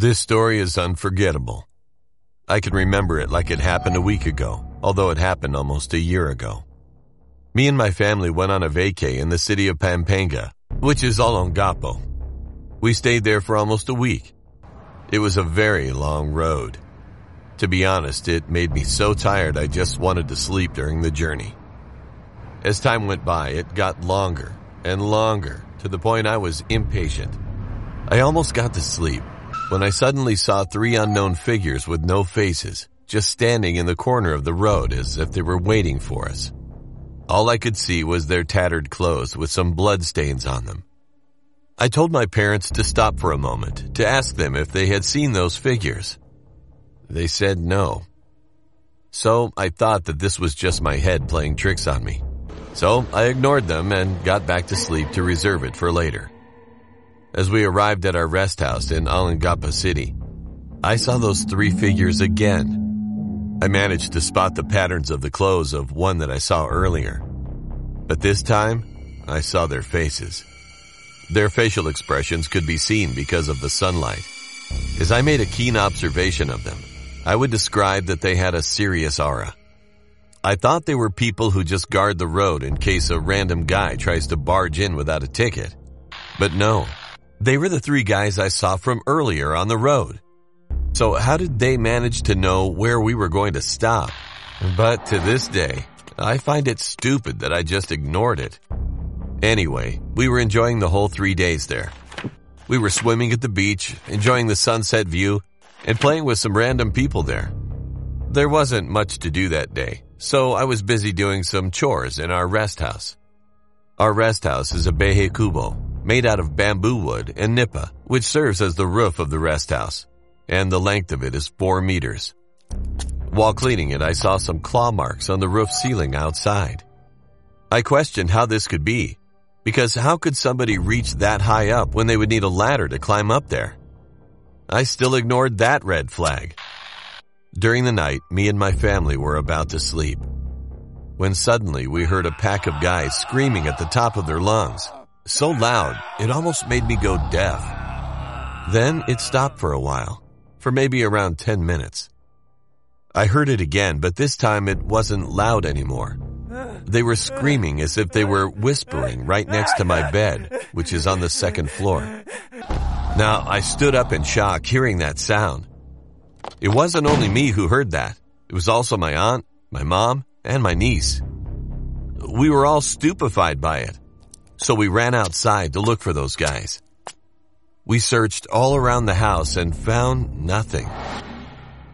This story is unforgettable. I can remember it like it happened a week ago, although it happened almost a year ago. Me and my family went on a vacay in the city of Pampanga, which is Olongapo. We stayed there for almost a week. It was a very long road. To be honest, it made me so tired I just wanted to sleep during the journey. As time went by, it got longer and longer to the point I was impatient. I almost got to sleep when I suddenly saw three unknown figures with no faces just standing in the corner of the road as if they were waiting for us. All I could see was their tattered clothes with some blood stains on them. I told my parents to stop for a moment to ask them if they had seen those figures. They said no. So I thought that this was just my head playing tricks on me. So I ignored them and got back to sleep to reserve it for later. As we arrived at our rest house in Olongapo City, I saw those three figures again I managed to spot the patterns of the clothes of one that I saw earlier. But this time, I saw their faces. Their facial expressions could be seen because of the sunlight. As I made a keen observation of them, I would describe that they had a serious aura. I thought they were people who just guard the road in case a random guy tries to barge in without a ticket. But no, they were the three guys I saw from earlier on the road. So how did they manage to know where we were going to stop? But to this day, I find it stupid that I just ignored it. Anyway, we were enjoying the whole three days there. We were swimming at the beach, enjoying the sunset view, and playing with some random people there. There wasn't much to do that day, so I was busy doing some chores in our rest house. Our rest house is a bahay kubo, made out of bamboo wood and nipa, which serves as the roof of the rest house and the length of it is four meters. While cleaning it, I saw some claw marks on the roof ceiling outside. I questioned how this could be, because how could somebody reach that high up when they would need a ladder to climb up there? I still ignored that red flag. During the night, me and my family were about to sleep. When suddenly we heard a pack of guys screaming at the top of their lungs. So loud, it almost made me go deaf. Then it stopped for a while for maybe around 10 minutes. I heard it again, but this time it wasn't loud anymore. They were screaming as if they were whispering right next to my bed, which is on the second floor. Now, I stood up in shock hearing that sound. It wasn't only me who heard that. It was also my aunt, my mom, and my niece. We were all stupefied by it. So we ran outside to look for those guys. We searched all around the house and found nothing.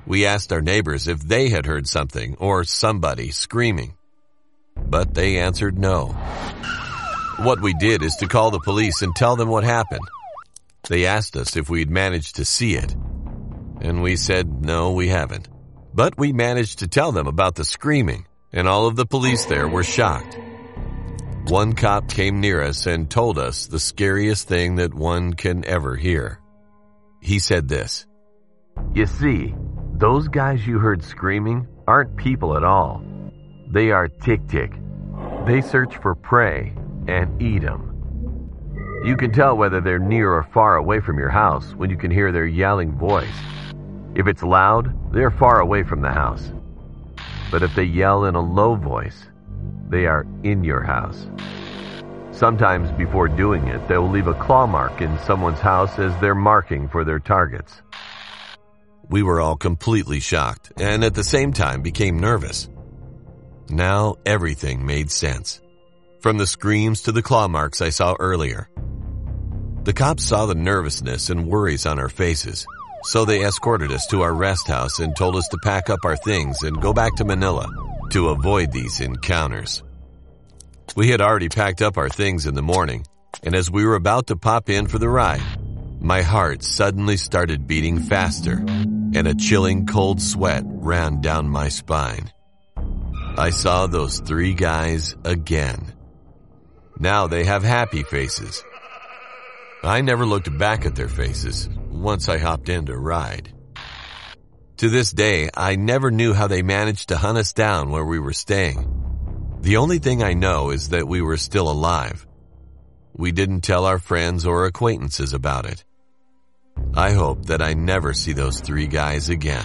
We asked our neighbors if they had heard something or somebody screaming, but they answered no. What we did is to call the police and tell them what happened. They asked us if we'd managed to see it, and we said no, we haven't. But we managed to tell them about the screaming, and all of the police there were shocked. One cop came near us and told us the scariest thing that one can ever hear. He said this. You see, those guys you heard screaming aren't people at all. They are tiktik. They search for prey and eat them. You can tell whether they're near or far away from your house when you can hear their yelling voice. If it's loud, they're far away from the house. But if they yell in a low voice, they are in your house. Sometimes before doing it, they'll leave a claw mark in someone's house as they're marking for their targets. We were all completely shocked and at the same time became nervous. Now everything made sense. From the screams to the claw marks I saw earlier. The cops saw the nervousness and worries on our faces, so they escorted us to our rest house and told us to pack up our things and go back to Manila to avoid these encounters. We had already packed up our things in the morning, and as we were about to pop in for the ride, my heart suddenly started beating faster, and a chilling cold sweat ran down my spine. I saw those three guys again. Now they have happy faces. I never looked back at their faces once I hopped in to ride. To this day, I never knew how they managed to hunt us down where we were staying. The only thing I know is that we were still alive. We didn't tell our friends or acquaintances about it. I hope that I never see those three guys again.